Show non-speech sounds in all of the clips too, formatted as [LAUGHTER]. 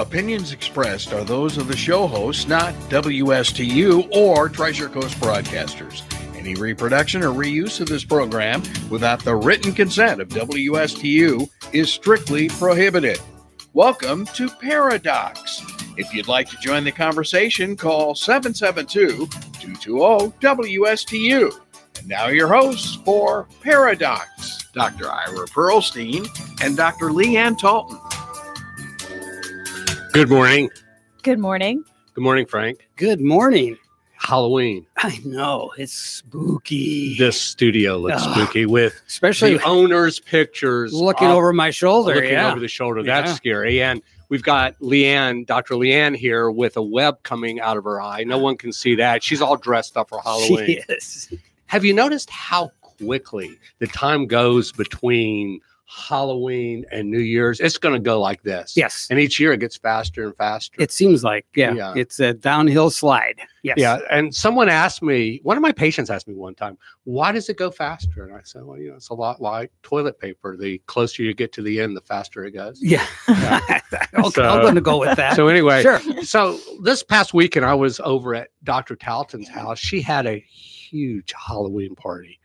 Opinions expressed are those of the show hosts, not WSTU or Treasure Coast Broadcasters. Any reproduction or reuse of this program without the written consent of WSTU is strictly prohibited. Welcome to Pair-O-Docs. If you'd like to join the conversation, call 772 220 WSTU. And now, your hosts for Pair-O-Docs Dr. Ira Pearlstine and Dr. Leighan Talton. Good morning. Good morning. Good morning, Frank. Good morning. Halloween. I know it's spooky. This studio looks Ugh. spooky with Especially the owner's pictures looking up- over my shoulder. looking yeah. over the shoulder. That's Yeah. scary. And we've got Leighan, Dr. Leighan here with a web coming out of her eye. No one can see that. She's all dressed up for [LAUGHS] Halloween. She is. Have you noticed how quickly the time goes between Halloween and New Year's? It's going to go like this. Yes. And each year it gets faster and faster. It seems like, yeah, Yeah. it's a downhill slide. Yes. Yeah, and someone asked me, one of my patients asked me one time, why does it go faster? And I said, well, you know, it's a lot like toilet paper. The closer you get to the end, the faster it goes. Yeah. [LAUGHS] okay, So- I'm going to go with that. [LAUGHS] So anyway, sure. so this past weekend I was over at Dr. Talton's house. She had a huge Halloween party.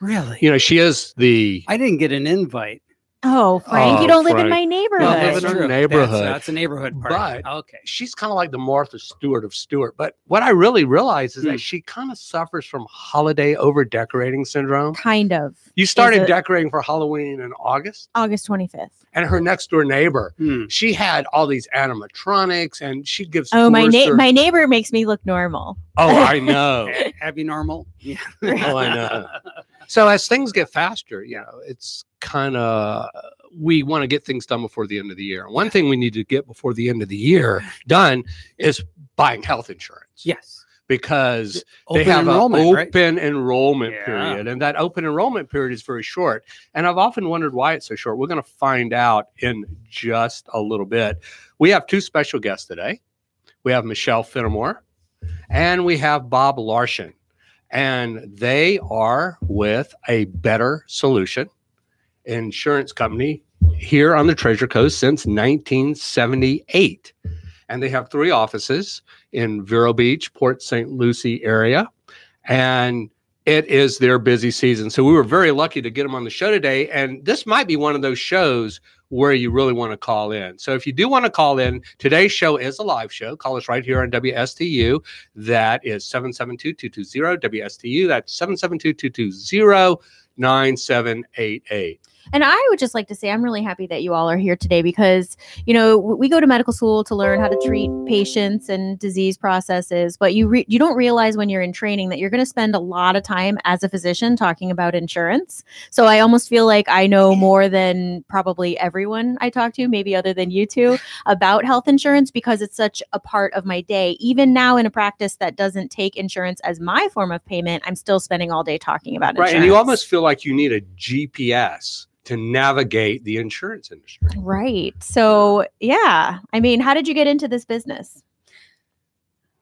Really? You know, she is the I didn't get an invite. Oh, Frank, Oh, you don't live in my neighborhood. Well, live in our neighborhood. That's, that's a neighborhood party. But- okay. she's kind of like the Martha Stewart of Stewart. But what I really realized is Hmm. that she kind of suffers from holiday over decorating syndrome. kind of. You started it- decorating for Halloween in August, August 25th. and her next door neighbor, Hmm. she had all these animatronics, and she gives. Oh, my na- my neighbor makes me look normal. Oh, [LAUGHS] I know. A- Abby normal. Yeah. oh, I know. [LAUGHS] So as things get faster, you know, it's kind of we want to get things done before the end of the year. One thing we need to get before the end of the year [LAUGHS] done is buying health insurance. Yes. Because Open they have an right? open enrollment Yeah. period, and that open enrollment period is very short. And I've often wondered why it's so short. We're going to find out in just a little bit. We have two special guests today. We have Michelle Finnemore, and we have Bob Larson, and they are with a Better Solution insurance company here on the Treasure Coast since 1978. And they have three offices in Vero Beach, Port St. Lucie area. And it is their busy season. So we were very lucky to get them on the show today. And this might be one of those shows where you really want to call in. So if you do want to call in, today's show is a live show. Call us right here on WSTU. That is 772-220 WSTU. That's 772-220 9788. And I would just like to say I'm really happy that you all are here today because, you know, we go to medical school to learn how to treat patients and disease processes, but you re- you don't realize when you're in training that you're going to spend a lot of time as a physician talking about insurance. So I almost feel like I know [LAUGHS] more than probably everyone I talk to, maybe other than you two, about health insurance because it's such a part of my day. Even now in a practice that doesn't take insurance as my form of payment, I'm still spending all day talking about Right. insurance. And you almost feel like you need a GPS to navigate the insurance industry. Right. So, yeah. I mean, how did you get into this business?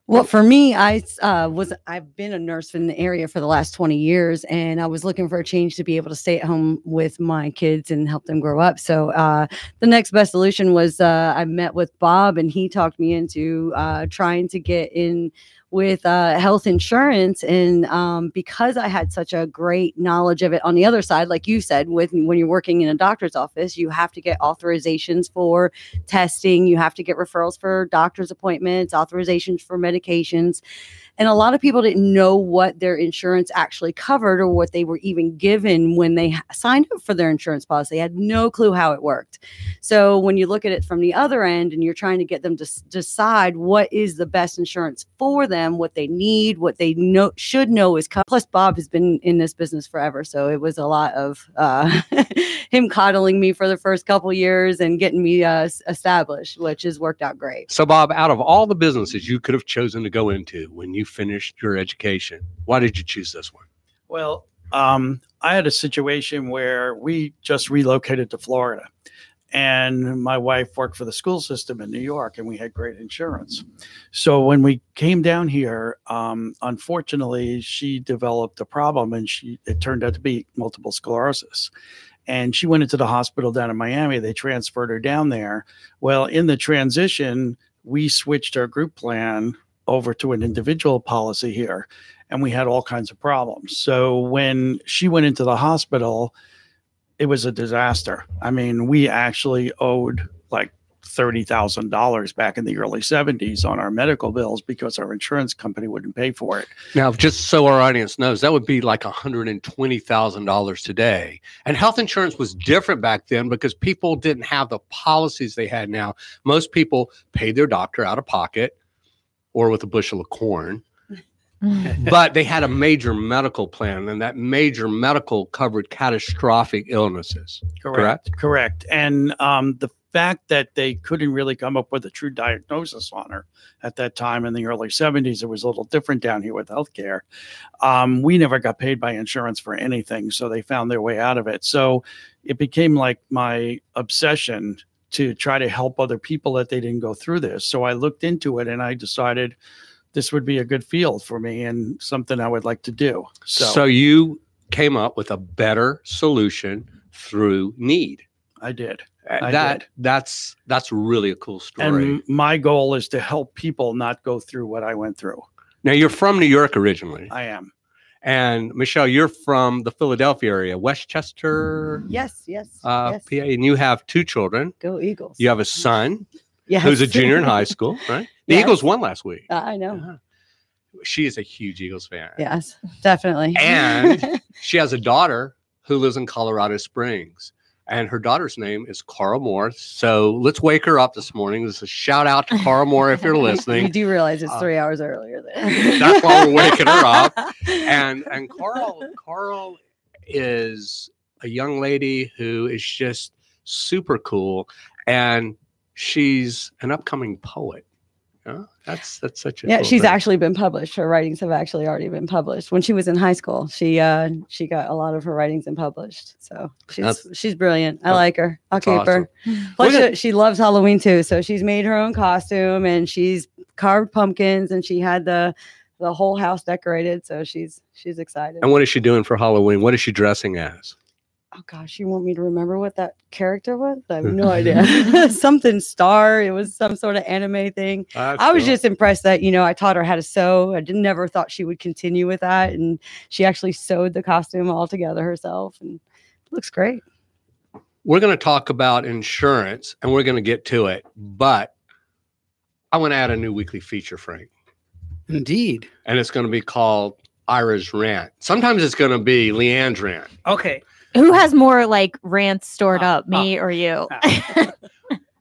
Well, for me, I uh, was I've been a nurse in the area for the last 20 years, and I was looking for a change to be able to stay at home with my kids and help them grow up. So uh, the next best solution was uh, I met with Bob, and he talked me into uh, trying to get in with uh, health insurance. And um, because I had such a great knowledge of it on the other side, like you said, with when you're working in a doctor's office, you have to get authorizations for testing, you have to get referrals for doctor's appointments, authorizations for medications. And a lot of people didn't know what their insurance actually covered or what they were even given when they signed up for their insurance policy. They had no clue how it worked. So when you look at it from the other end and you're trying to get them to decide what is the best insurance for them, what they need, what they know should know is covered. Plus, Bob has been in this business forever, so it was a lot of uh, [LAUGHS] him coddling me for the first couple years and getting me uh, established, which has worked out great. So, Bob, out of all the businesses you could have chosen to go into when you finished your education, why did you choose this one? Well, um, I had a situation where we just relocated to Florida, and my wife worked for the school system in New York, and we had great insurance. So when we came down here, um, unfortunately, she developed a problem, and she it turned out to be multiple sclerosis. and she went into the hospital down in Miami. They transferred her down there. Well, in the transition, we switched our group plan over to an individual policy here, and we had all kinds of problems. So when she went into the hospital, it was a disaster. I mean, we actually owed like $30,000 back in the early 70s on our medical bills because our insurance company wouldn't pay for it. Now, just so our audience knows, that would be like $120,000 today. And health insurance was different back then because people didn't have the policies they had now. Most people paid their doctor out of pocket or with a bushel of corn. but they had a major medical plan, and that major medical covered catastrophic illnesses. Correct. Correct. And um, the fact that they couldn't really come up with a true diagnosis on her at that time in the early 70s, it was a little different down here with healthcare. Um, we never got paid by insurance for anything, so they found their way out of it. So it became like my obsession to try to help other people that they didn't go through this. So I looked into it and I decided this would be a good field for me and something I would like to do. So, So you came up with a better solution through need. I did. Uh, I that did. that's that's really a cool story. And my goal is to help people not go through what I went through. now you're from New York originally, I am. And Michelle, you're from the Philadelphia area, Westchester, Yes, yes, uh, yes. PA, and you have two children. Go Eagles. You have a son [LAUGHS] yes. who's a junior in high school, [LAUGHS] right? The Yes. Eagles won last week. I know. Uh-huh. She is a huge Eagles fan. Yes, definitely. And [LAUGHS] she has a daughter who lives in Colorado Springs. And her daughter's name is Carl Moore. So let's wake her up this morning. This is a shout out to Carl Moore if you're [LAUGHS] listening. you do realize it's Uh, three hours earlier there. That's why we're waking her up. [LAUGHS] And and Carl Carl is a young lady who is just super cool. And she's an upcoming poet. Yeah, that's that's such a yeah, cool she's thing. actually been published. Her writings have actually already been published. When she was in high school, she uh she got a lot of her writings and published. So she's That's- she's brilliant. I like her. I'll keep awesome. her. Plus, she, she loves Halloween too. So she's made her own costume and she's carved pumpkins and she had the the whole house decorated. So she's she's excited. And what is she doing for Halloween? What is she dressing as? Oh gosh, you want me to remember what that character was? I have no [LAUGHS] idea. [LAUGHS] Something star. It was some sort of anime thing. I was just impressed that you know I taught her how to sew. I did, never thought she would continue with that, and she actually sewed the costume all together herself, and it looks great. we're going to talk about insurance and we're going to get to it, but I want to add a new weekly feature, Frank, Indeed. and it's going to be called Ira's Rant. Sometimes it's going to be Leighan's Rant. Okay. Who has more like rants stored Ah, up, me or you? [LAUGHS]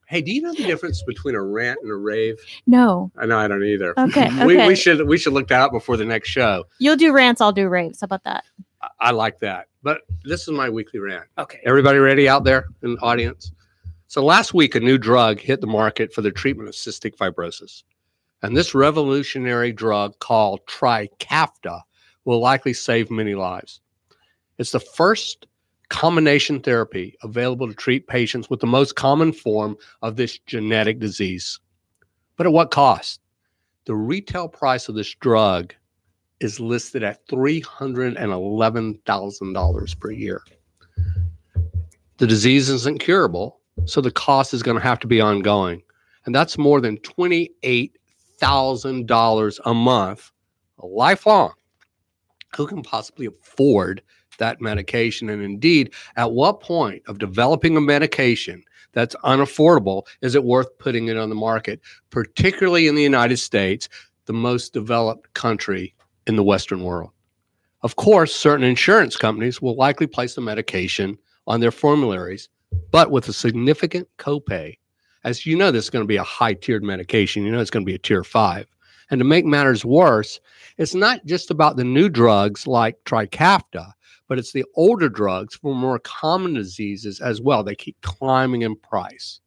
Hey, do you know the difference between a rant and a rave? no. I know I don't either. Okay. [LAUGHS] We, we should we should look that up before the next show. You'll do rants. I'll do raves. How about that? I, I like that. But this is my weekly rant. Okay. Everybody ready out there in the audience? So last week, a new drug hit the market for the treatment of cystic fibrosis. And this revolutionary drug called Trikafta will likely save many lives. It's the first combination therapy available to treat patients with the most common form of this genetic disease. But at what cost? The retail price of this drug is listed at $311,000 per year. The disease isn't curable, so the cost is going to have to be ongoing. And that's more than $28,000 a month, lifelong. Who can possibly afford that medication? And indeed, at what point of developing a medication that's unaffordable is it worth putting it on the market, particularly in the United States, the most developed country in the Western world? Of course, certain insurance companies will likely place the medication on their formularies, but with a significant copay. As you know, this is going to be a high tiered medication. You know, it's going to be a tier five. And to make matters worse, it's not just about the new drugs like Trikafta, but it's the older drugs for more common diseases as well. They keep climbing in price.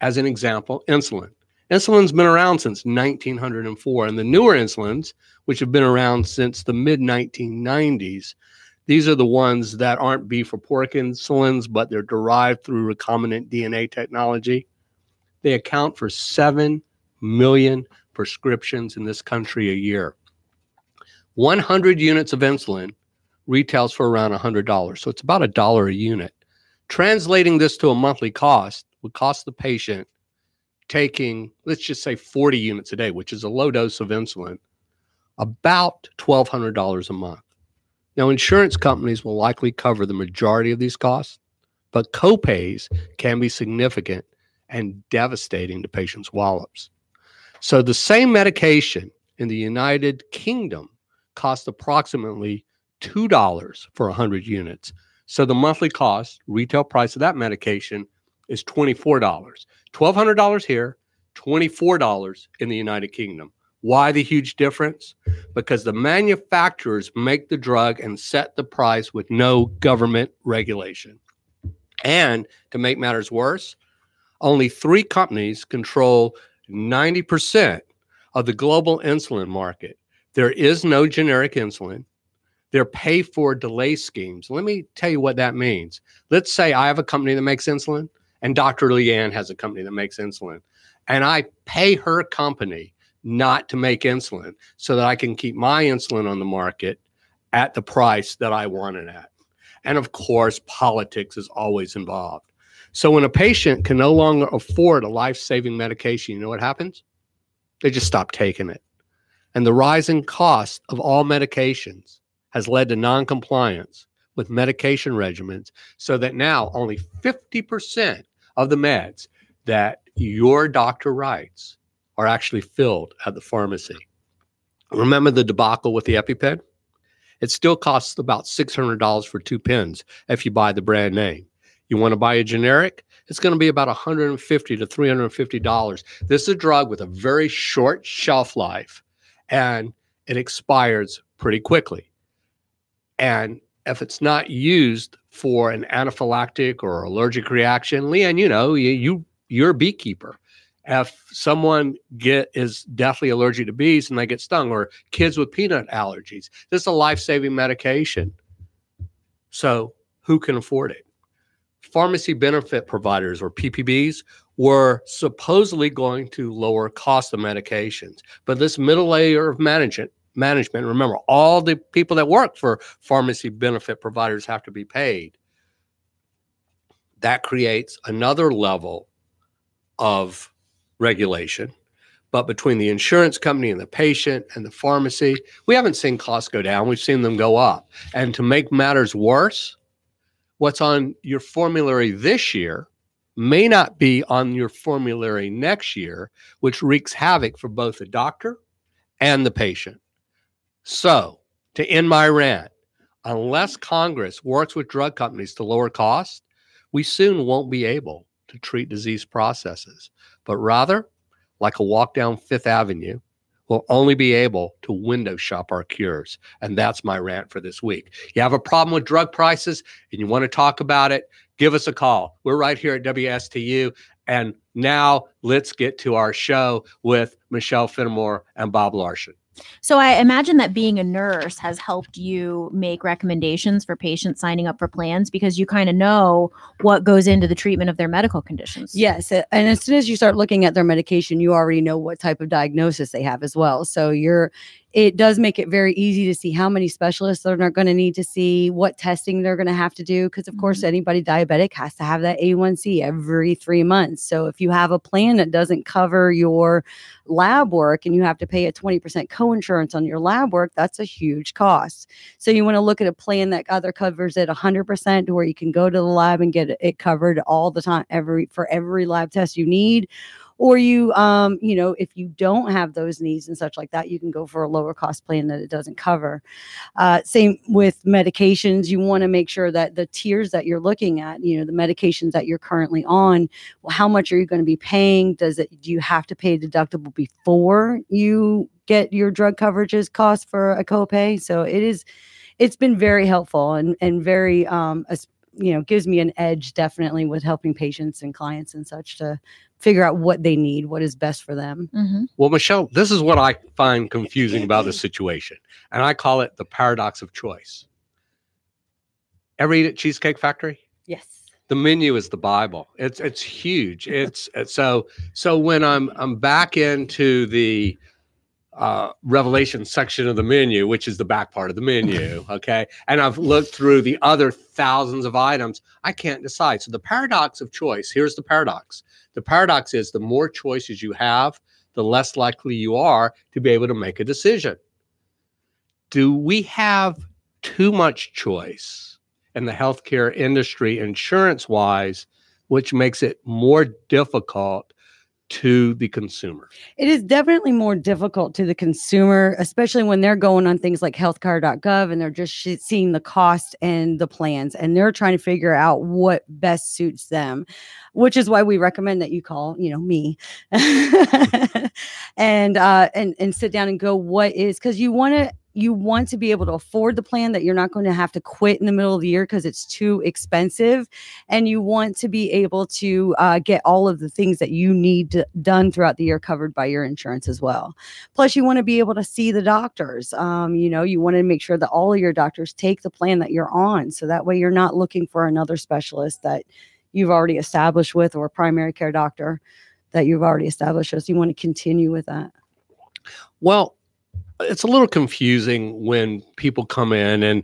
As an example, insulin. Insulin's been around since 1904, and the newer insulins, which have been around since the mid 1990s, these are the ones that aren't beef or pork insulins, but they're derived through recombinant DNA technology. They account for 7 million prescriptions in this country a year. 100 units of insulin retails for around $100. So it's about a dollar a unit. Translating this to a monthly cost would cost the patient taking, let's just say 40 units a day, which is a low dose of insulin, about $1,200 a month. Now, insurance companies will likely cover the majority of these costs, but copays can be significant and devastating to patients' wallets. So, the same medication in the United Kingdom costs approximately $2 for 100 units. So, the monthly cost, retail price of that medication is $24. $1,200 here, $24 in the United Kingdom. Why the huge difference? Because the manufacturers make the drug and set the price with no government regulation. And to make matters worse, only three companies control 90% of the global insulin market. There is no generic insulin. They're pay for delay schemes. Let me tell you what that means. Let's say I have a company that makes insulin and Dr. Leighan has a company that makes insulin, and I pay her company not to make insulin so that I can keep my insulin on the market at the price that I want it at. And of course, politics is always involved. So when a patient can no longer afford a life saving medication, you know what happens? They just stop taking it. And the rising cost of all medications has led to non-compliance with medication regimens so that now only 50% of the meds that your doctor writes are actually filled at the pharmacy. Remember the debacle with the EpiPen? It still costs about $600 for two pens if you buy the brand name. You want to buy a generic? It's going to be about $150 to $350. This is a drug with a very short shelf life and it expires pretty quickly. And if it's not used for an anaphylactic or allergic reaction, Leighan, you know, you, you you're a beekeeper. If someone get is deathly allergic to bees and they get stung or kids with peanut allergies this is a life-saving medication. So who can afford it? Pharmacy benefit providers or ppbs were supposedly going to lower cost of medications but this middle layer of management management remember all the people that work for pharmacy benefit providers have to be paid that creates another level of regulation. But between the insurance company and the patient and the pharmacy, we haven't seen costs go down. We've seen them go up. And to make matters worse, what's on your formulary this year may not be on your formulary next year, which wreaks havoc for both the doctor and the patient. So, to end my rant, unless Congress works with drug companies to lower costs, we soon won't be able to treat disease processes, but rather, like a walk down Fifth Avenue, we'll only be able to window shop our cures. And that's my rant for this week. You have a problem with drug prices and you want to talk about it, give us a call. We're right here at WSTU. And now let's get to our show with Michelle Fenimore and Bob Larson. So I imagine that being a nurse has helped you make recommendations for patients signing up for plans because you kind of know what goes into the treatment of their medical conditions. Yes, and as soon as you start looking at their medication, you already know what type of diagnosis they have as well. So you're it does make it very easy to see how many specialists they're not going to need to see, what testing they're going to have to do. Because, of mm-hmm. course, anybody diabetic has to have that A1C every three months. So, if you have a plan that doesn't cover your lab work and you have to pay a 20% co-insurance on your lab work, that's a huge cost. So, you want to look at a plan that either covers it 100% to where you can go to the lab and get it covered all the time, every for every lab test you need or you um you know if you don't have those needs and such like that you can go for a lower cost plan that it doesn't cover. Uh, same with medications. You want to make sure that the tiers that you're looking at you know the medications that you're currently on well, how much are you going to be paying? Does it do you have to pay a deductible before you get your drug coverages cost for a copay? So it is it's been very helpful and and very um you know gives me an edge definitely with helping patients and clients and such to figure out what they need, what is best for them. Mm-hmm. Well, Michelle, this is what I find confusing about the situation, and I call it the paradox of choice. Ever eat at Cheesecake Factory? Yes. The menu is the Bible. It's it's huge. It's, it's so so when I'm I'm back into the uh, revelation section of the menu, which is the back part of the menu. [LAUGHS] Okay. And I've looked through the other thousands of items. I can't decide. So the paradox of choice here's the paradox the paradox is the more choices you have, the less likely you are to be able to make a decision. Do we have too much choice in the healthcare industry, insurance wise, which makes it more difficult to the consumer? It is definitely more difficult to the consumer, especially when they're going on things like healthcare.gov and they're just seeing the cost and the plans and they're trying to figure out what best suits them, which is why we recommend that you call, you know, me [LAUGHS] and uh and and sit down and go what is cuz you want to you want to be able to afford the plan that you're not going to have to quit in the middle of the year because it's too expensive and you want to be able to uh, get all of the things that you need to, done throughout the year covered by your insurance as well. Plus you want to be able to see the doctors um, you know you want to make sure that all of your doctors take the plan that you're on so that way you're not looking for another specialist that you've already established with or a primary care doctor that you've already established so you want to continue with that. Well it's a little confusing when people come in and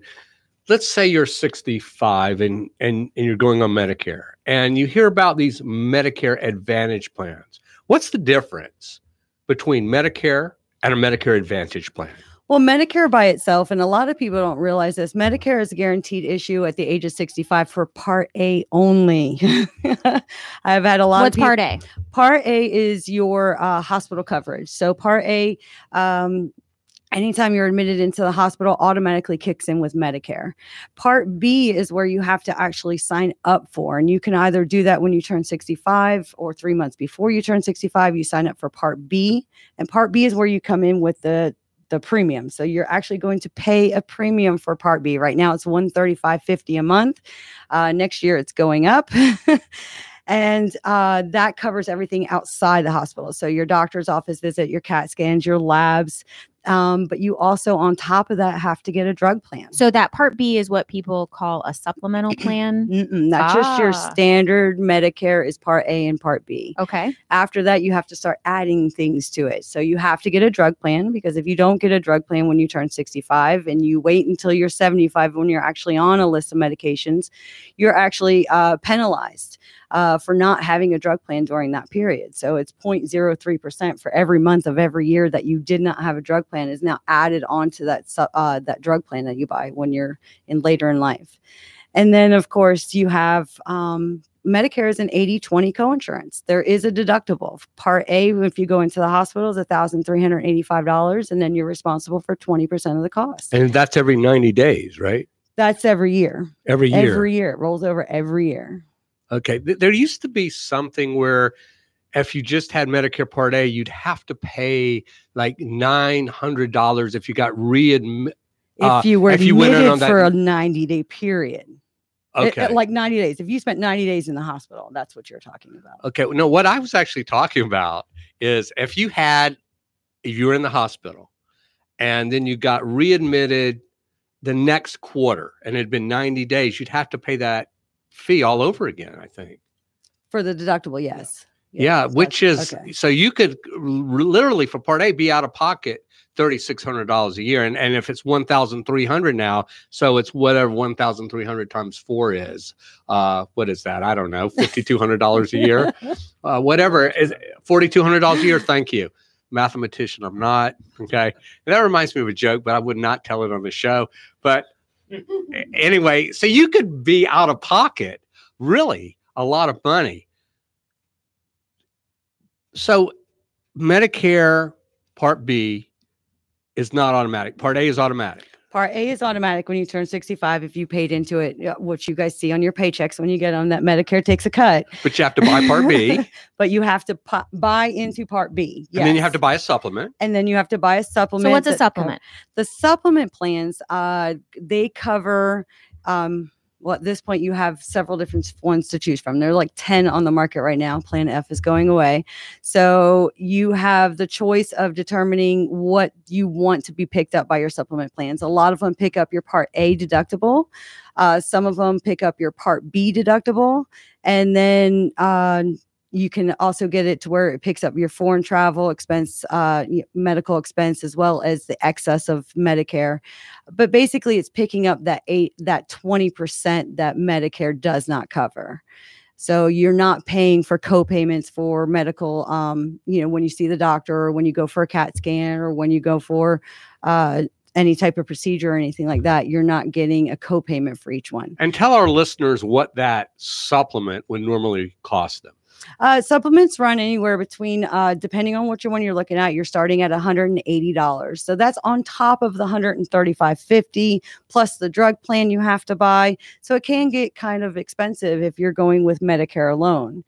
let's say you're 65 and and and you're going on Medicare and you hear about these Medicare Advantage plans. What's the difference between Medicare and a Medicare Advantage plan? Well, Medicare by itself, and a lot of people don't realize this, Medicare is a guaranteed issue at the age of 65 for Part A only. [LAUGHS] I've had a lot What's of people, part A? Part A is your uh, hospital coverage. So Part A, um, anytime you're admitted into the hospital, automatically kicks in with Medicare. Part B is where you have to actually sign up for, and you can either do that when you turn 65 or three months before you turn 65. You sign up for Part B, and Part B is where you come in with the the premium. So you're actually going to pay a premium for Part B. Right now, it's 135.50 a month. Uh, next year, it's going up. [LAUGHS] and uh, that covers everything outside the hospital. So your doctor's office visit, your CAT scans, your labs. Um, but you also, on top of that, have to get a drug plan. So that part B is what people call a supplemental [CLEARS THROAT] plan. Not just your Ah. standard Medicare is Part A and Part B. Okay. After that, you have to start adding things to it. So you have to get a drug plan because if you don't get a drug plan when you turn 65 and you wait until you're 75 when you're actually on a list of medications, you're actually uh, penalized uh, for not having a drug plan during that period. So it's 0.03% for every month of every year that you did not have a drug plan is now added onto that uh, that drug plan that you buy when you're in later in life. And then, of course, you have um, Medicare is an 80 20 coinsurance. There is a deductible. Part A, if you go into the hospital, is $1,385, and then you're responsible for 20% of the cost. And that's every 90 days, right? That's every year. Every year. Every year. It rolls over every year. Okay. There used to be something where if you just had Medicare Part A, you'd have to pay like $900 if you got readmitted. If Uh, you were if you went in admitted on that- for a 90 day period, It- Okay. it- like 90 days. If you spent 90 days in the hospital, that's what you're talking about. Okay. No, what I was actually talking about is if you had, if you were in the hospital and then you got readmitted the next quarter and it had been 90 days, you'd have to pay that fee all over again, I think. For the deductible, yes. Yeah, Yes, which is okay. so you could literally for part A be out of pocket thirty six hundred dollars a year, and and if it's one thousand three hundred now, so it's whatever one thousand three hundred times four is. Uh, what is that? I don't know, fifty two hundred dollars a year, [LAUGHS] uh, whatever is forty two hundred dollars a year. Thank you, mathematician. I'm not okay. And that reminds me of a joke, but I would not tell it on the show. But anyway, so you could be out of pocket really a lot of money. So Medicare Part B is not automatic. Part A is automatic. Part A is automatic when you turn 65 if you paid into it, yeah, which you guys see on your paychecks when you get on that Medicare takes a cut. But you have to buy Part B, [LAUGHS] but you have to po- buy into Part B. And then you have to buy a supplement. and then you have to buy a supplement. So what's a that co- supplement? the supplement plans, uh, they cover. Um, well, at this point, you have several different ones to choose from. There are like 10 on the market right now. Plan F is going away. So you have the choice of determining what you want to be picked up by your supplement plans. A lot of them pick up your Part A deductible, uh, some of them pick up your Part B deductible. And then uh, you can also get it to where it picks up your foreign travel expense, uh, medical expense, as well as the excess of Medicare. But basically, it's picking up that eight, that 20% that Medicare does not cover. So you're not paying for co-payments for medical, um, you know, when you see the doctor or when you go for a CAT scan or when you go for uh, any type of procedure or anything like that. You're not getting a co-payment for each one. And tell our listeners what that supplement would normally cost them. Uh, supplements run anywhere between, uh, depending on which one you're looking at, you're starting at $180. So that's on top of the $135.50 plus the drug plan you have to buy. So it can get kind of expensive if you're going with Medicare alone.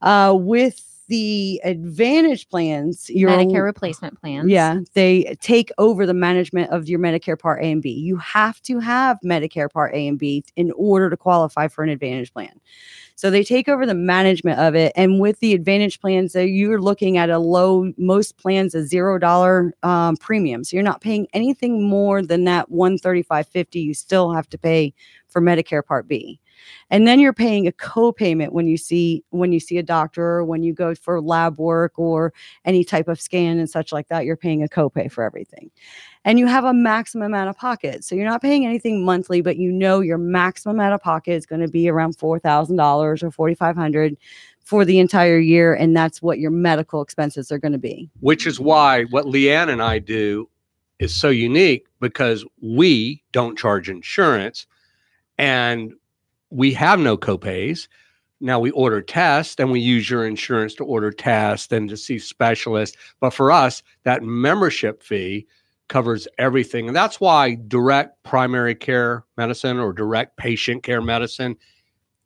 Uh, with the Advantage plans, you're Medicare replacement plans. yeah, they take over the management of your Medicare Part A and B. You have to have Medicare Part A and B in order to qualify for an Advantage plan. So they take over the management of it. And with the Advantage plans, so you're looking at a low, most plans a zero dollar um, premium. So you're not paying anything more than that one thirty five fifty. You still have to pay for Medicare Part B and then you're paying a co-payment when you see when you see a doctor or when you go for lab work or any type of scan and such like that you're paying a copay for everything. And you have a maximum amount of pocket. So you're not paying anything monthly but you know your maximum out of pocket is going to be around $4000 or 4500 for the entire year and that's what your medical expenses are going to be. Which is why what Leighan and I do is so unique because we don't charge insurance and we have no copays. Now we order tests and we use your insurance to order tests and to see specialists. But for us, that membership fee covers everything. And that's why direct primary care medicine or direct patient care medicine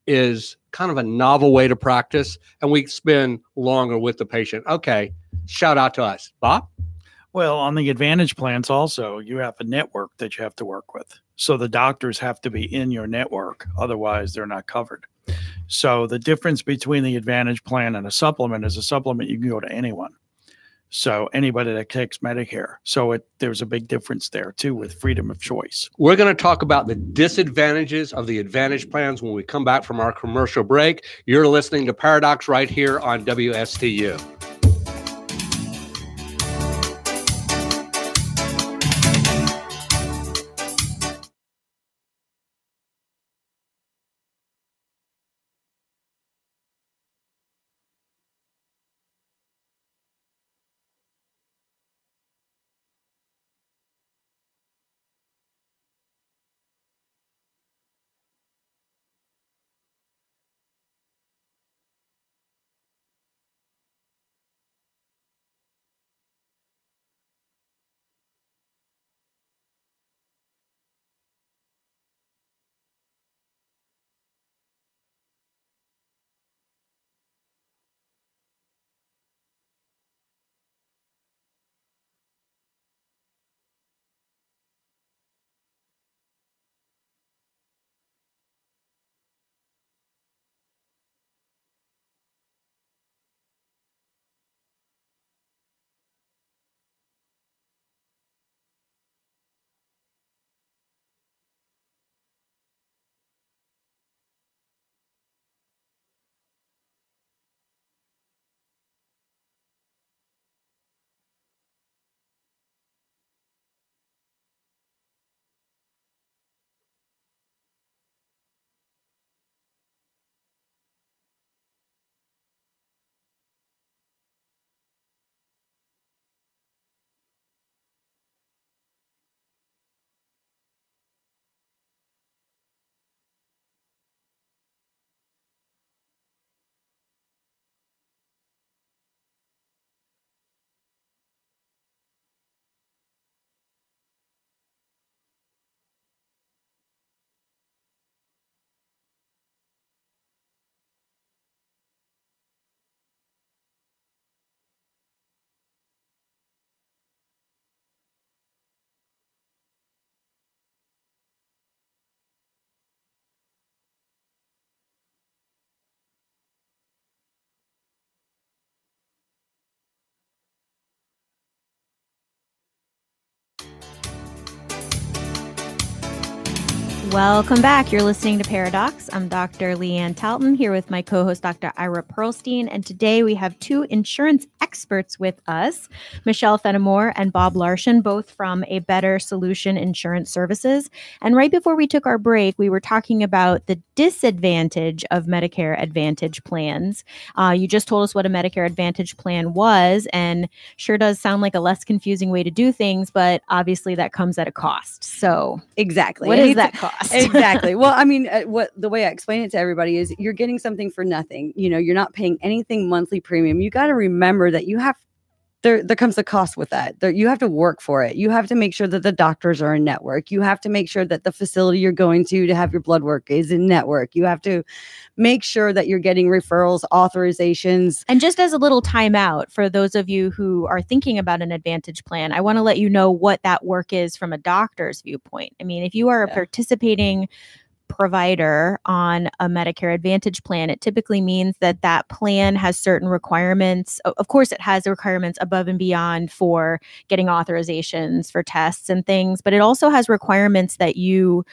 is kind of a novel way to practice. And we spend longer with the patient. Okay, shout out to us. Bob? Well, on the Advantage plans, also, you have a network that you have to work with. So the doctors have to be in your network, otherwise, they're not covered. So the difference between the Advantage plan and a supplement is a supplement you can go to anyone. So anybody that takes Medicare. So it, there's a big difference there too with freedom of choice. We're going to talk about the disadvantages of the Advantage plans when we come back from our commercial break. You're listening to Pair-O-Docs right here on WSTU. Welcome back. You're listening to Pair-O-Docs. I'm Dr. Leighan Talton here with my co host, Dr. Ira Pearlstine. And today we have two insurance experts with us Michelle Fenimore and Bob Larson, both from A Better Solution Insurance Services. And right before we took our break, we were talking about the disadvantage of Medicare Advantage plans. Uh, you just told us what a Medicare Advantage plan was, and sure does sound like a less confusing way to do things, but obviously that comes at a cost. So, Exactly. what And that cost? Exactly. Well, I mean, uh, what the way I explain it to everybody is you're getting something for nothing. You know, you're not paying anything monthly premium. You got to remember that you have there there comes a cost with that. There, you have to work for it. You have to make sure that the doctors are in network. You have to make sure that the facility you're going to to have your blood work is in network. You have to make sure that you're getting referrals, authorizations. And just as a little timeout for those of you who are thinking about an advantage plan, I want to let you know what that work is from a doctor's viewpoint. I mean, if you are Yeah. participating provider on a Medicare Advantage plan, it typically means that that plan has certain requirements. Of course, it has requirements above and beyond for getting authorizations for tests and things, but it also has requirements that you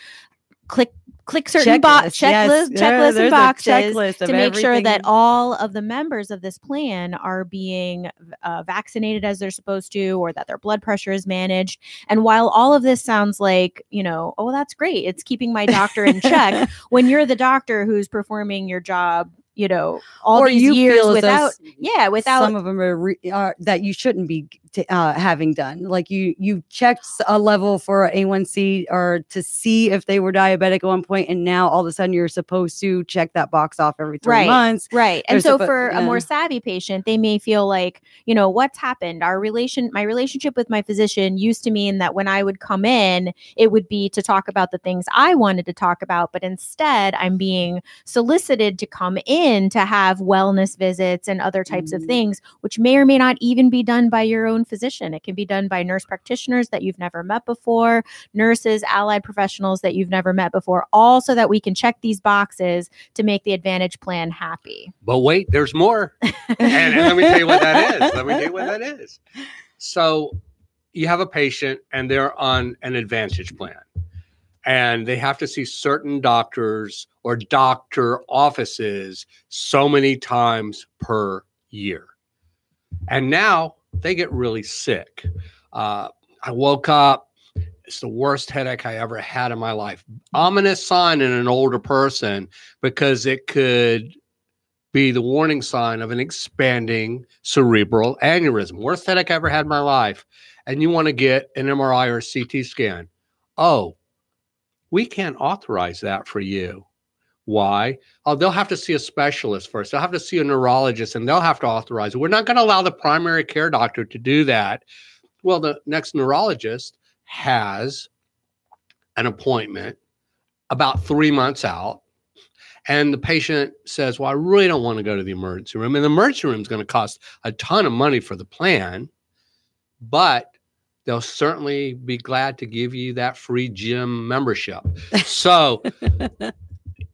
click click certain box Checklist, yes. checklist There- checklists and boxes checklist to make sure that all of the members of this plan are being uh, vaccinated as they're supposed to or that their blood pressure is managed. And while all of this sounds like you know oh that's great. It's keeping my doctor in check [LAUGHS] when you're the doctor who's performing your job you know all or these you years without yeah without some of them are, re- are that you shouldn't be uh, having done. Like you you checked a level for A1C or to see if they were diabetic at one point, and now all of a sudden you're supposed to check that box off every three Right. months. Right. And They're so suppo- for a more savvy patient, they may feel like, you know, what's happened? Our relation my relationship with my physician used to mean that when I would come in, it would be to talk about the things I wanted to talk about, but instead I'm being solicited to come in to have wellness visits and other types of Mm. things, which may or may not even be done by your own physician. It can be done by nurse practitioners that you've never met before, nurses, allied professionals that you've never met before, all so that we can check these boxes to make the Advantage plan happy. But wait, there's more. [LAUGHS] and, and let me tell you what that is. Let me tell you what that is. So you have a patient and they're on an advantage plan. And they have to see certain doctors or doctor offices so many times per year. And now they get really sick. Uh, I woke up. It's the worst headache I ever had in my life. Ominous sign in an older person because it could be the warning sign of an expanding cerebral aneurysm. Worst headache I ever had in my life. And you want to get an MRI or CT scan. Oh, we can't authorize that for you. Why? Oh, they'll have to see a specialist first. They'll have to see a neurologist and they'll have to authorize it. We're not going to allow the primary care doctor to do that. Well, the next neurologist has an appointment about three months out and the patient says, Well, I really don't want to go to the emergency room. And the emergency room is going to cost a ton of money for the plan, but they'll certainly be glad to give you that free gym membership. [LAUGHS] So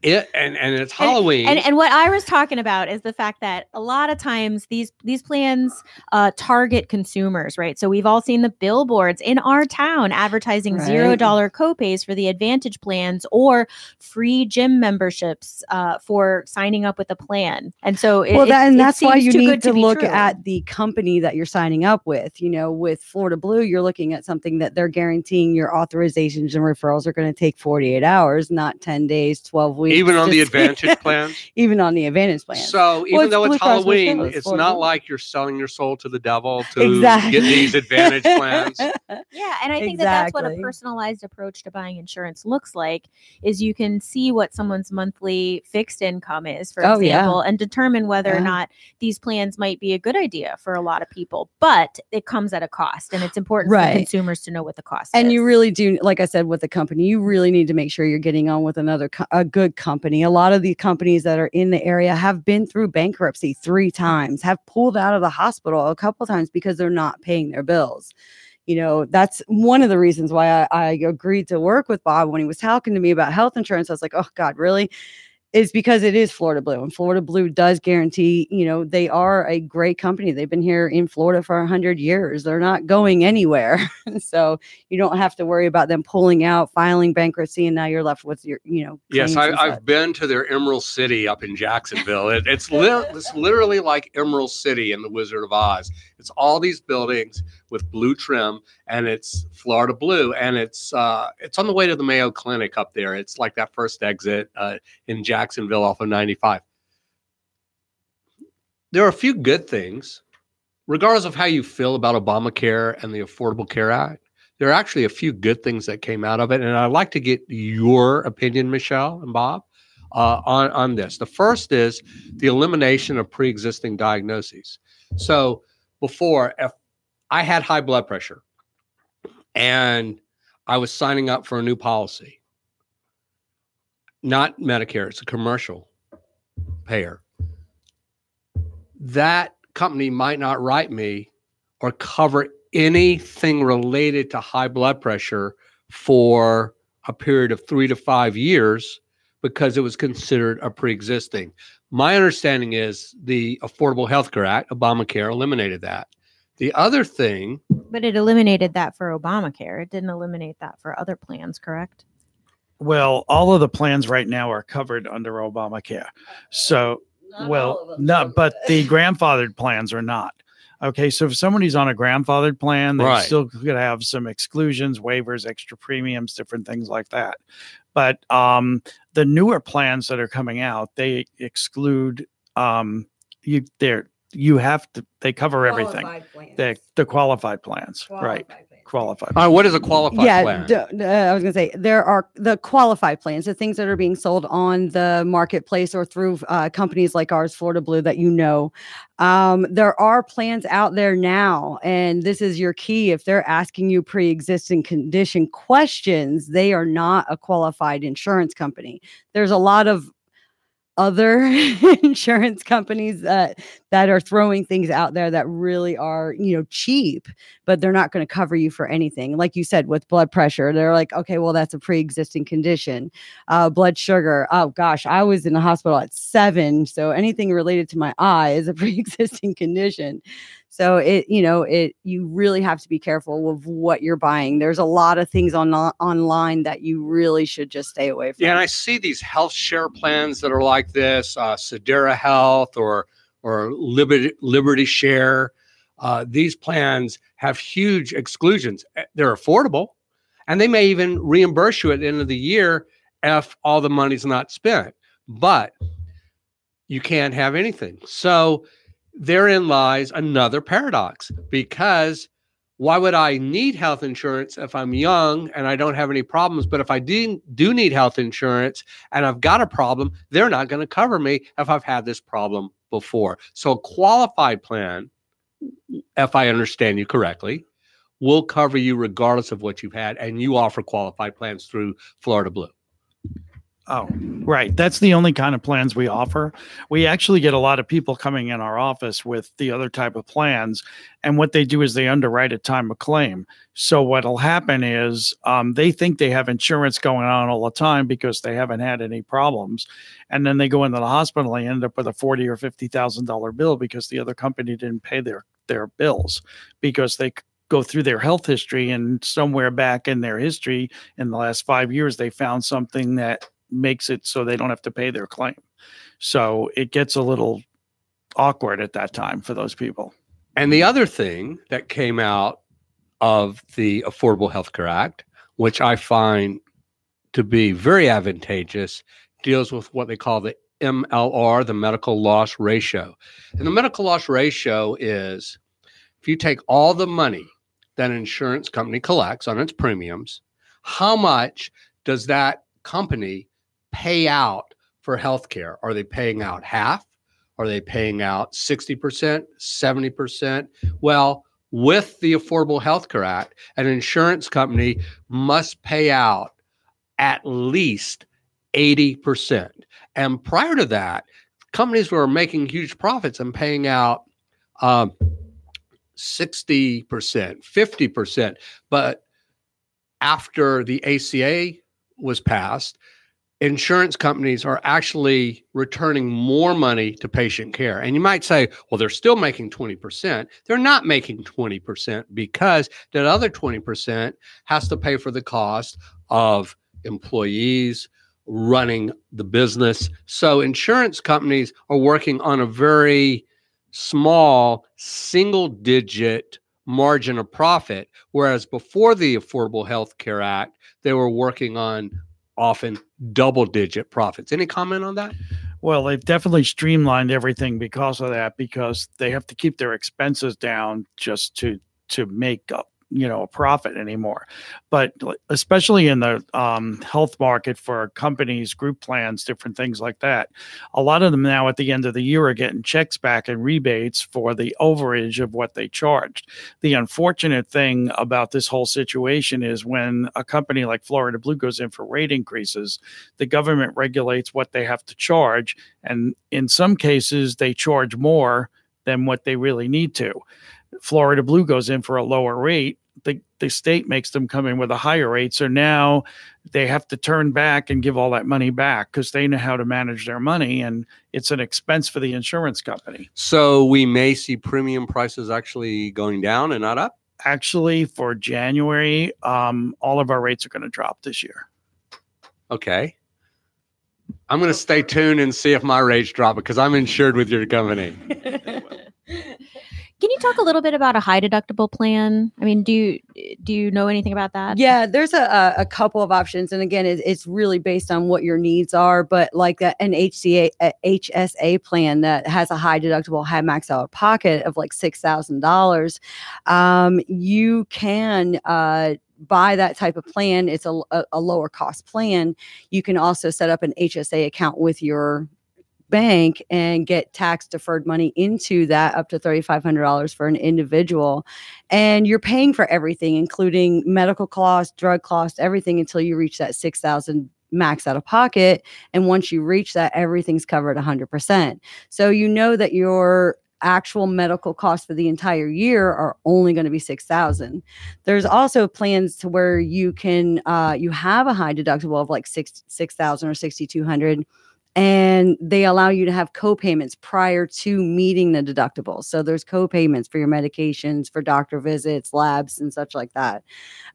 it and, and it's Halloween. And and what I was talking about is the fact that a lot of times these these plans uh, target consumers, right? So we've all seen the billboards in our town advertising zero dollar copays for the Advantage plans or free gym memberships uh, for signing up with a plan. And so it, well, it- that, and it that's why you need good to, look true. at the company that you're signing up with. You know, with Florida Blue, you're looking at something that they're guaranteeing your authorizations and referrals are going to take 48 hours, not 10 days, 12 weeks. Even on the advantage [LAUGHS] plans. even on the Advantage plans. So even it's though Blue it's Halloween, it's it's not like you're selling your soul to the devil to exactly. get these advantage [LAUGHS] plans. Yeah, and I think that that's what a personalized approach to buying insurance looks like. Is you can see what someone's monthly fixed income is, for Oh, yeah. example, and determine whether or not these plans might be a good idea for a lot of people. But it comes at a cost, and it's important for consumers to know what the cost is. and you really do like i said with the company you really need to make sure you're getting on with another co- a good company. A lot of the companies that are in the area have been through bankruptcy three times have pulled out of the hospital a couple times because they're not paying their bills. You know that's one of the reasons why I, I agreed to work with bob when he was talking to me about health insurance. I was like oh god really is because it is Florida Blue, and Florida Blue does guarantee. You know, they are a great company. They've been here in Florida for a hundred years. They're not going anywhere, [LAUGHS] so you don't have to worry about them pulling out, filing bankruptcy, and now you're left with your, you know. Yes, I, I've been to their Emerald City up in Jacksonville. It, it's, [LAUGHS] li- it's literally like Emerald City in The Wizard of Oz. It's all these buildings with blue trim, and it's Florida blue, and it's uh, it's on the way to the Mayo Clinic up there. It's like that first exit uh, in Jacksonville off of 95. There are a few good things, regardless of how you feel about Obamacare and the Affordable Care Act. There are actually a few good things that came out of it, and I'd like to get your opinion, Michelle and Bob, uh, on on this. The first is the elimination of pre-existing diagnoses. So before, if I had high blood pressure and I was signing up for a new policy, not Medicare, it's a commercial payer. That company might not write me or cover anything related to high blood pressure for a period of three to five years because it was considered a pre-existing. My understanding is the Affordable Health Care Act, Obamacare, eliminated that. The other thing, But it eliminated that for Obamacare. It didn't eliminate that for other plans, correct? Well, all of the plans right now are covered under Obamacare. So, well, no, but the grandfathered plans are not. Okay, so if somebody's on a grandfathered plan, they Right. still could have some exclusions, waivers, extra premiums, different things like that. But um, the newer plans that are coming out, they exclude um, you. They're you have to. They cover everything. The the qualified plans, right? Qualified. uh, what is a qualified yeah, plan? d- d- uh, I was going to say there are the qualified plans, the things that are being sold on the marketplace or through uh, companies like ours, Florida Blue, that you know. Um, there are plans out there now, and this is your key. If they're asking you pre-existing condition questions, they are not a qualified insurance company. There's a lot of other [LAUGHS] insurance companies that that are throwing things out there that really are you know cheap but they're not going to cover you for anything. Like you said with blood pressure they're like okay well that's a pre-existing condition. Uh, blood sugar oh gosh i was in the hospital at seven so anything related to my eye is a [LAUGHS] pre-existing condition. So it you know it you really have to be careful of what you're buying. There's a lot of things on online that you really should just stay away from Yeah, and I see these health share plans that are like this, uh, Sedera Health or or Liberty Liberty Share. Uh, these plans have huge exclusions. Eh, They're affordable, and they may even reimburse you at the end of the year if all the money's not spent. But you can't have anything. So therein lies another paradox because why would I need health insurance if I'm young and I don't have any problems? But if I do, do need health insurance and I've got a problem, they're not going to cover me if I've had this problem before. So a qualified plan, if I understand you correctly, will cover you regardless of what you've had. And you offer qualified plans through Florida Blue. Oh, right. That's the only kind of plans we offer. We actually get a lot of people coming in our office with the other type of plans. And what they do is they underwrite at time of claim. So what'll happen is um, they think they have insurance going on all the time because they haven't had any problems. And then they go into the hospital and end up with a forty or fifty thousand dollar bill because the other company didn't pay their their bills because they go through their health history and somewhere back in their history in the last five years they found something that makes it so they don't have to pay their claim. So it gets a little awkward at that time for those people. And the other thing that came out of the Affordable Health Care Act, which I find to be very advantageous, deals with what they call the MLR, the medical loss ratio. And the medical loss ratio is if you take all the money that an insurance company collects on its premiums, how much does that company pay out for healthcare? Are they paying out half? Are they paying out 60%, 70%? Well, with the Affordable Health Care Act, an insurance company must pay out at least 80%. And prior to that, companies were making huge profits and paying out um, 60%, 50%. But after the ACA was passed, insurance companies are actually returning more money to patient care. And you might say, well, they're still making 20%. They're not making 20% because that other 20% has to pay for the cost of employees running the business. So insurance companies are working on a very small single digit margin of profit whereas before the affordable health care act they were working on often double digit profits. Any comment on that? Well, they've definitely streamlined everything because of that, because they have to keep their expenses down just to to make up you know a profit anymore. But especially in the um, health market for companies group plans different things like that a lot of them now at the end of the year are getting checks back and rebates for the overage of what they charged. The unfortunate thing about this whole situation is when a company like florida blue goes in for rate increases the government regulates what they have to charge and in some cases they charge more than what they really need to. Florida Blue goes in for a lower rate, the, the state makes them come in with a higher rate. So now they have to turn back and give all that money back because they know how to manage their money and it's an expense for the insurance company. So we may see premium prices actually going down and not up? Actually, for January, um, all of our rates are going to drop this year. Okay. I'm going to stay tuned and see if my rates drop because I'm insured with your company. [LAUGHS] [LAUGHS] Can you talk a little bit about a high deductible plan? I mean, do you do you know anything about that? Yeah, there's a, a couple of options, and again, it, it's really based on what your needs are. But like a, an HCA a HSA plan that has a high deductible, high max out pocket of like six thousand um, dollars, you can. Uh, buy that type of plan it's a, a, a, lower cost plan you can also set up an hsa account with your bank and get tax deferred money into that up to $3,500 for an individual. And you're paying for everything, including medical costs, drug costs, everything until you reach that 6,000 max out of pocket. And once you reach that, everything's covered 100%. So you know that your actual medical costs for the entire year are only going to be 6000 there's also plans to where you can uh, you have a high deductible of like 6 6000 or 6200 and they allow you to have co-payments prior to meeting the deductible. So there's co-payments for your medications for doctor visits labs and such like that.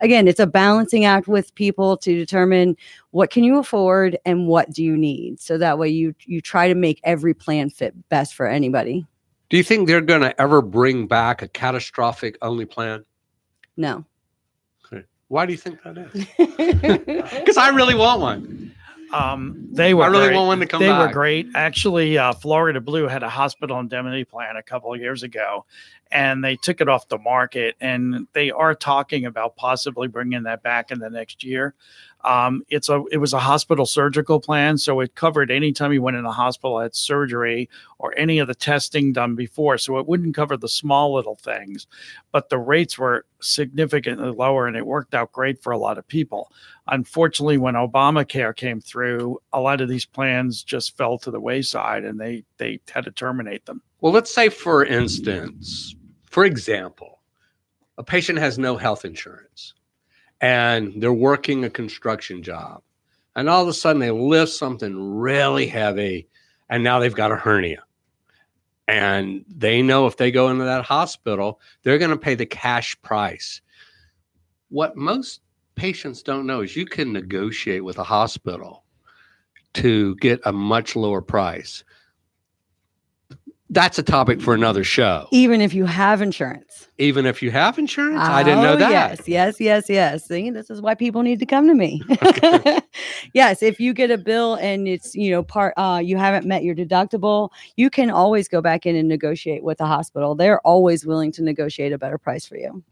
Again it's a balancing act with people to determine what can you afford and what do you need. So that way you you try to make every plan fit best for anybody. Do you think they're going to ever bring back a catastrophic only plan? No. Okay. why do you think that is? [LAUGHS] [LAUGHS] Because i really want one um, they were. I really great. want one to come. They back. were great. Actually, uh, Florida Blue had a hospital indemnity plan a couple of years ago, and they took it off the market. And they are talking about possibly bringing that back in the next year. Um, it's a it was a hospital surgical plan, so it covered anytime you went in the hospital had surgery or any of the testing done before. So it wouldn't cover the small little things, but the rates were significantly lower, and it worked out great for a lot of people. Unfortunately, when Obamacare came through, a lot of these plans just fell to the wayside, and they they had to terminate them. Well, let's say, for instance, for example, a patient has no health insurance and they're working a construction job. And all of a sudden they lift something really heavy and now they've got a hernia. And they know if they go into that hospital, they're going to pay the cash price. What most patients don't know is you can negotiate with a hospital to get a much lower price that's a topic for another show. Even if you have insurance. Even if you have insurance? Oh, I didn't know oh, that. Yes, yes, yes, yes. See, this is why people need to come to me. [LAUGHS] yes, if you get a bill and it's, you know, part uh you haven't met your deductible, you can always go back in and negotiate with the hospital. They're always willing to negotiate a better price for you.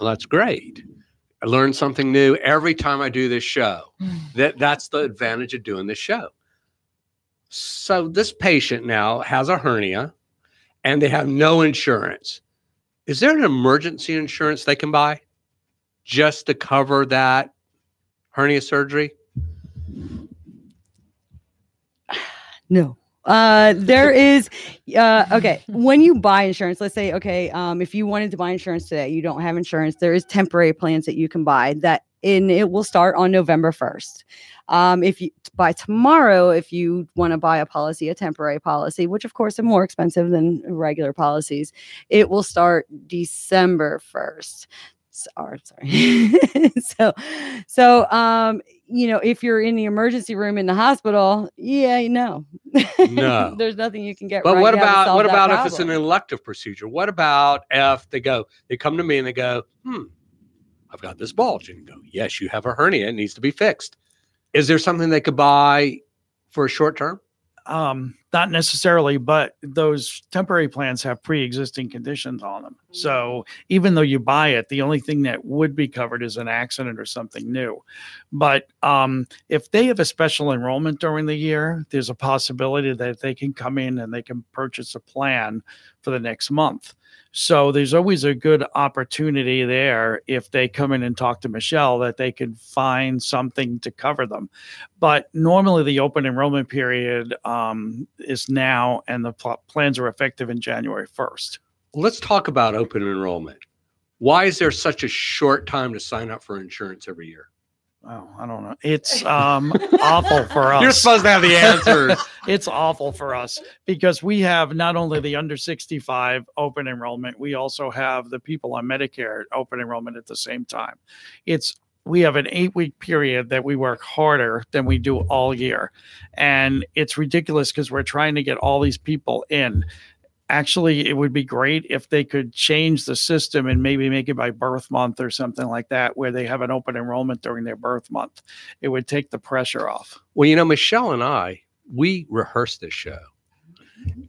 Well, that's great. I learn something new every time I do this show. that that's the advantage of doing this show. So this patient now has a hernia and they have no insurance, is there an emergency insurance they can buy just to cover that hernia surgery? [SIGHS] No. Uh, there is, uh, okay. When you buy insurance, let's say, okay, um, if you wanted to buy insurance today, you don't have insurance. There is temporary plans that you can buy that and it will start on November 1st. Um, if you by tomorrow, if you want to buy a policy, a temporary policy, which of course are more expensive than regular policies, it will start December 1st. Sorry, sorry. [LAUGHS] so, so, um, you know, if you're in the emergency room in the hospital, yeah, no, No. [LAUGHS] there's nothing you can get. But right what about what about if it's an elective procedure? What about if they go, they come to me and they go, hmm, I've got this bulge. And go, yes, you have a hernia. It needs to be fixed. Is there something they could buy for a short term? um not necessarily but those temporary plans have pre-existing conditions on them. So even though you buy it the only thing that would be covered is an accident or something new. But um if they have a special enrollment during the year there's a possibility that they can come in and they can purchase a plan for the next month. So there's always a good opportunity there if they come in and talk to Michelle that they can find something to cover them. But normally the open enrollment period um, is now, and the pl- plans are effective in January 1st. Let's talk about open enrollment. Why is there such a short time to sign up for insurance every year? Oh, I don't know. It's um, awful for [LAUGHS] us. You're supposed to have the answers. [LAUGHS] it's awful for us because we have not only the under 65 open enrollment, we also have the people on Medicare open enrollment at the same time. It's we have an eight week period that we work harder than we do all year. And it's ridiculous because we're trying to get all these people in. Actually, it would be great if they could change the system and maybe make it by birth month or something like that, where they have an open enrollment during their birth month. It would take the pressure off. Well, you know, Michelle and I, we rehearsed this show.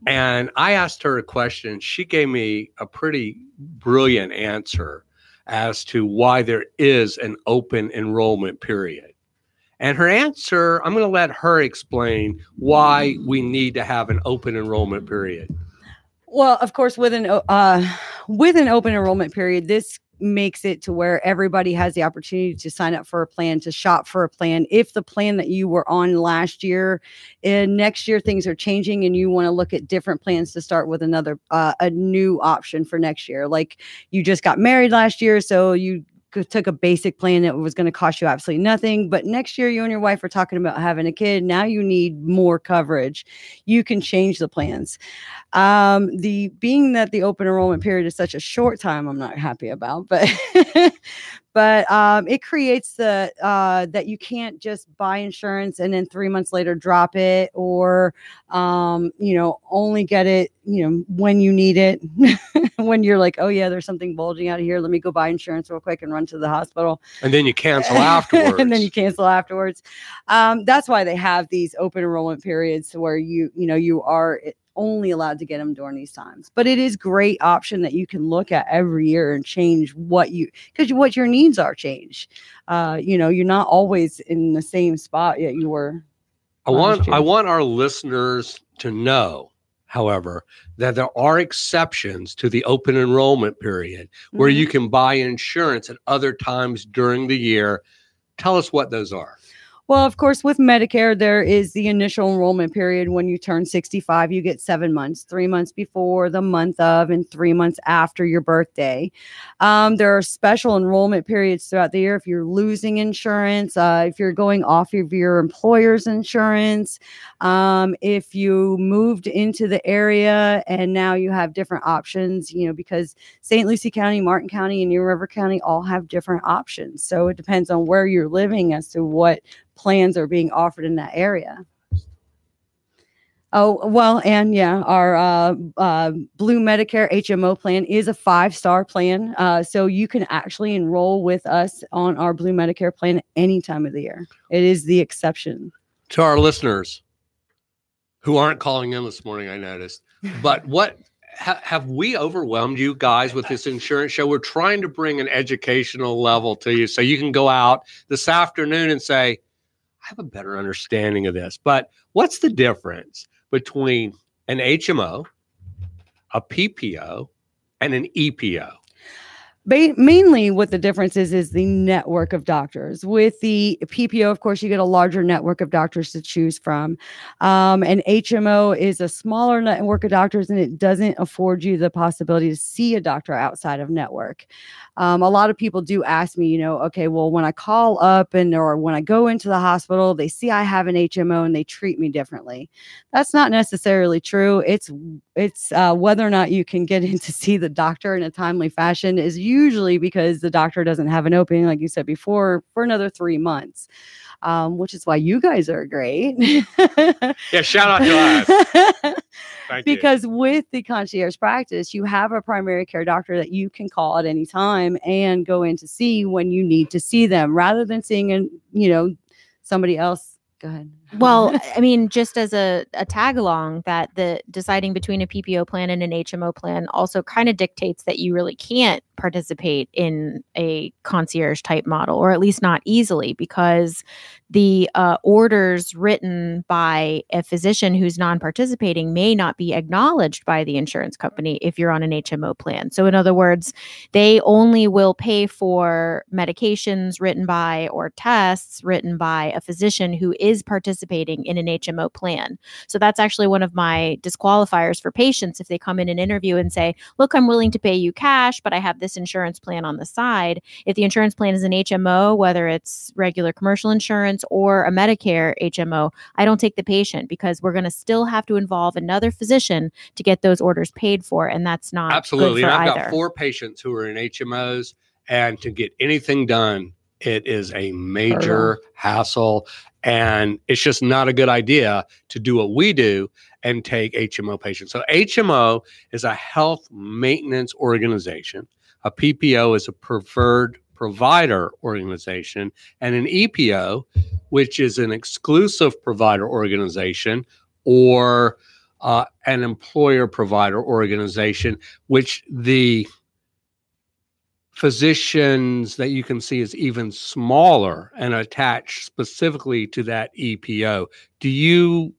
And I asked her a question. She gave me a pretty brilliant answer as to why there is an open enrollment period. And her answer, I'm going to let her explain why we need to have an open enrollment period. Well, of course, with an uh, with an open enrollment period, this makes it to where everybody has the opportunity to sign up for a plan, to shop for a plan. If the plan that you were on last year, and next year things are changing, and you want to look at different plans to start with another uh, a new option for next year, like you just got married last year, so you took a basic plan that was going to cost you absolutely nothing. But next year, you and your wife are talking about having a kid. Now you need more coverage. You can change the plans. Um, the being that the open enrollment period is such a short time, I'm not happy about, but [LAUGHS] but um, it creates the uh, that you can't just buy insurance and then three months later drop it, or um, you know only get it you know when you need it, [LAUGHS] when you're like, oh yeah, there's something bulging out of here. Let me go buy insurance real quick and run to the hospital And then you cancel afterwards. [LAUGHS] and then you cancel afterwards. Um, that's why they have these open enrollment periods where you, you know, you are only allowed to get them during these times. But it is great option that you can look at every year and change what you because what your needs are change. Uh, you know, you're not always in the same spot yet you were. I want year. I want our listeners to know, however, that there are exceptions to the open enrollment period where Mhm. you can buy insurance at other times during the year. Tell us what those are. Well, of course, with Medicare, there is the initial enrollment period. When you turn 65, you get seven months, three months before, the month of, and three months after your birthday. Um, there are special enrollment periods throughout the year if you're losing insurance, uh, if you're going off of your employer's insurance, um, if you moved into the area and now you have different options, you know, because St. Lucie County, Martin County, and Indian River County all have different options. So it depends on where you're living as to what plans are being offered in that area. Oh, well, and yeah, our uh, uh, Blue Medicare HMO plan is a five star plan. Uh, so you can actually enroll with us on our Blue Medicare plan any time of the year. It is the exception. To our listeners who aren't calling in this morning, I noticed. But [LAUGHS] what ha- have we overwhelmed you guys with this insurance show? We're trying to bring an educational level to you so you can go out this afternoon and say, I have a better understanding of this. But what's the difference between an HMO, a PPO, and an EPO? Ba- mainly what the difference is is the network of doctors. With the ppo of course you get a larger network of doctors to choose from. Um, and hmo is a smaller network of doctors and it doesn't afford you the possibility to see a doctor outside of network. Um, a lot of people do ask me you know okay well when i call up and or when i go into the hospital they see i have an hmo and they treat me differently. That's not necessarily true. It's it's uh, whether or not you can get in to see the doctor in a timely fashion is usually because the doctor doesn't have an opening, like you said before, for another three months. Um, which is why you guys are great. yeah, shout out to us. [LAUGHS] Thank because you. with the concierge practice, you have a primary care doctor that you can call at any time and go in to see when you need to see them, rather than seeing an you know somebody else. Go ahead. Well, I mean, just as a, a tag along, that the deciding between a PPO plan and an HMO plan also kind of dictates that you really can't participate in a concierge type model, or at least not easily, because the uh, orders written by a physician who's non participating may not be acknowledged by the insurance company if you're on an HMO plan. So, in other words, they only will pay for medications written by or tests written by a physician who is participating participating in an HMO plan. So that's actually one of my disqualifiers for patients if they come in an interview and say, Look, I'm willing to pay you cash, but I have this insurance plan on the side. If the insurance plan is an HMO, whether it's regular commercial insurance or a Medicare HMO, I don't take the patient because we're going to still have to involve another physician to get those orders paid for. And that's not absolutely. and I've either. got four patients who are in HMOs, and to get anything done, it is a major hassle. And it's just not a good idea to do what we do and take HMO patients. So, HMO is a health maintenance organization, a PPO is a preferred provider organization, and an EPO, which is an exclusive provider organization or uh, an employer provider organization, which the physicians that you can see is even smaller and attached specifically to that EPO. Do you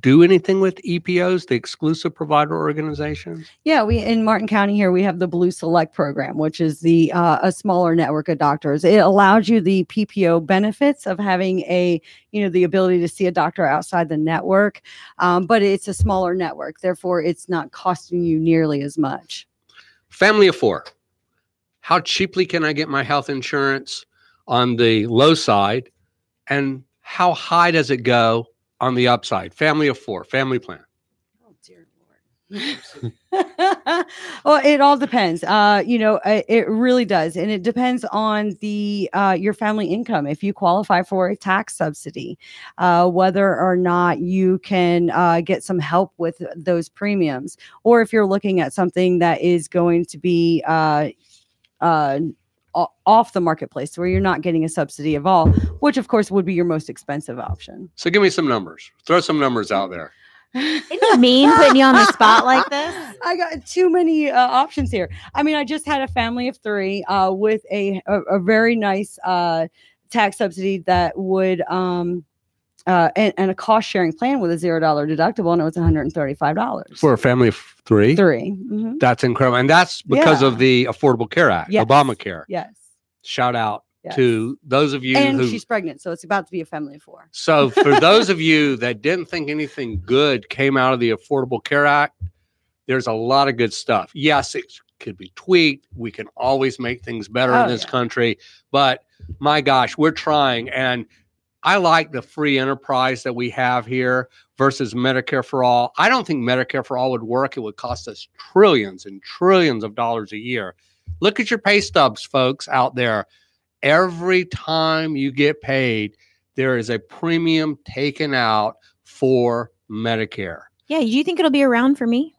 do anything with EPOs, the exclusive provider organizations? Yeah, we in Martin County here we have the Blue Select program, which is the uh, a smaller network of doctors. It allows you the PPO benefits of having a you know the ability to see a doctor outside the network, um, but it's a smaller network, therefore it's not costing you nearly as much. Family of four. How cheaply can I get my health insurance on the low side, and how high does it go on the upside? Family of four, family plan. Oh dear lord. [LAUGHS] well, it all depends. Uh, you know, it, really does, and it depends on the uh, your family income. If you qualify for a tax subsidy, uh, whether or not you can uh, get some help with those premiums, or if you're looking at something that is going to be uh, off the marketplace where you're not getting a subsidy of all, which of course would be your most expensive option. So give me some numbers. Throw some numbers out there. Isn't it mean putting you on the spot like this? [LAUGHS] I got too many uh, options here. I mean, I just had a family of three uh, with a, a, a very nice uh, tax subsidy that would um, uh, and, and a cost sharing plan with a zero dollar deductible, and it was one hundred and thirty five dollars For a family of three? 3 Mhm. That's incredible. And that's because of the Affordable Care Act, Yes. Obamacare. Yes, Shout out yes. to those of you and who. she's pregnant, so it's about to be a family of four. So, for [LAUGHS] those of you that didn't think anything good came out of the Affordable Care Act, there's a lot of good stuff. Yes, it could be tweaked. We can always make things better Oh, in this yeah. country. But my gosh, we're trying. And I like the free enterprise that we have here versus Medicare for all. I don't think Medicare for all would work. It would cost us trillions and trillions of dollars a year. Look at your pay stubs, folks out there. Every time you get paid, there is a premium taken out for Medicare. Yeah, do you think it'll be around for me?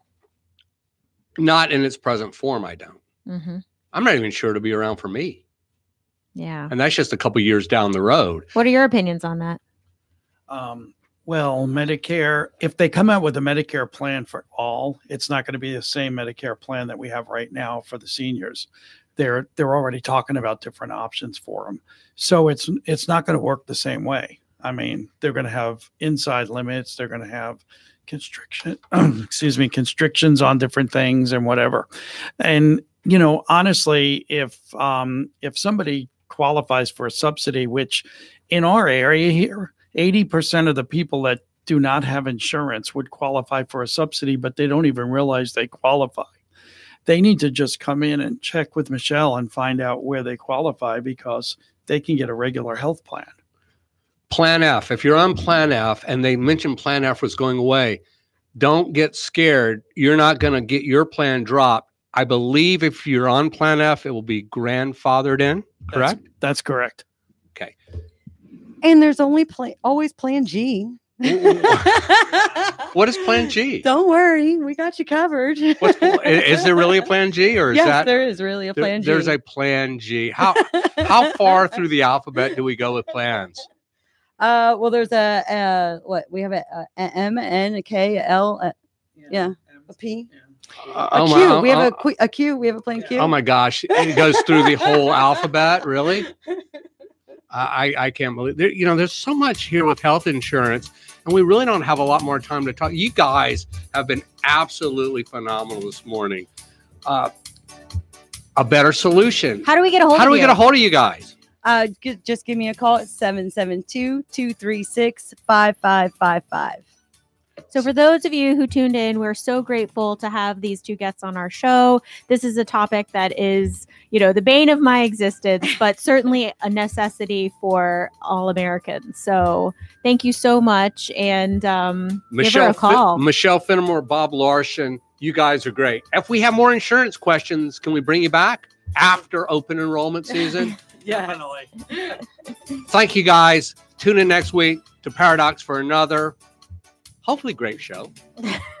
Not in its present form, I don't. Mm-hmm. I'm not even sure it'll be around for me. Yeah. And that's just a couple years down the road. What are your opinions on that? Um, well, Medicare, if they come out with a Medicare plan for all, it's not going to be the same Medicare plan that we have right now for the seniors. They're they're already talking about different options for them. So it's it's not going to work the same way. I mean, they're going to have inside limits, they're going to have constriction [CLEARS THROAT] excuse me, constrictions on different things and whatever. And you know, honestly, if um, if somebody qualifies for a subsidy, which in our area here, eighty percent of the people that do not have insurance would qualify for a subsidy, but they don't even realize they qualify. They need to just come in and check with Michelle and find out where they qualify because they can get a regular health plan. Plan F. If you're on Plan F and they mentioned Plan F was going away, don't get scared. You're not going to get your plan dropped. I believe if you're on Plan F, it will be grandfathered in, correct? That's, that's correct. Okay. And there's only play, always Plan G. [LAUGHS] what is Plan G? Don't worry, we got you covered. What's, is there really a Plan G, or is yes, that there is really a Plan there, G. There's a Plan G. How how far through the alphabet do we go with plans? Uh, well, there's a, uh what we have a, a M, N, a K, a L, a, yeah, a P, Uh, a oh Q. my- we have oh, a, Q, a Q. We have a Plan Q. Oh my gosh! It goes through the whole [LAUGHS] alphabet. Really? [LAUGHS] I I can't believe there, you know. There's so much here with health insurance, and we really don't have a lot more time to talk. You guys have been absolutely phenomenal this morning. Uh, a better solution. How do we get a hold How of do we you? get a hold of you guys? Uh, g- just give me a call at 772-236-5555. So, for those of you who tuned in, we're so grateful to have these two guests on our show. This is a topic that is, you know, the bane of my existence, [LAUGHS] but certainly a necessity for all Americans. So, thank you so much, and um, give her a call. Michelle Finnemore, Bob Larson. You guys are great. If we have more insurance questions, can we bring you back after open enrollment season? [LAUGHS] Definitely. Thank you guys. Tune in next week to Paradox for another, hopefully, great show. [LAUGHS]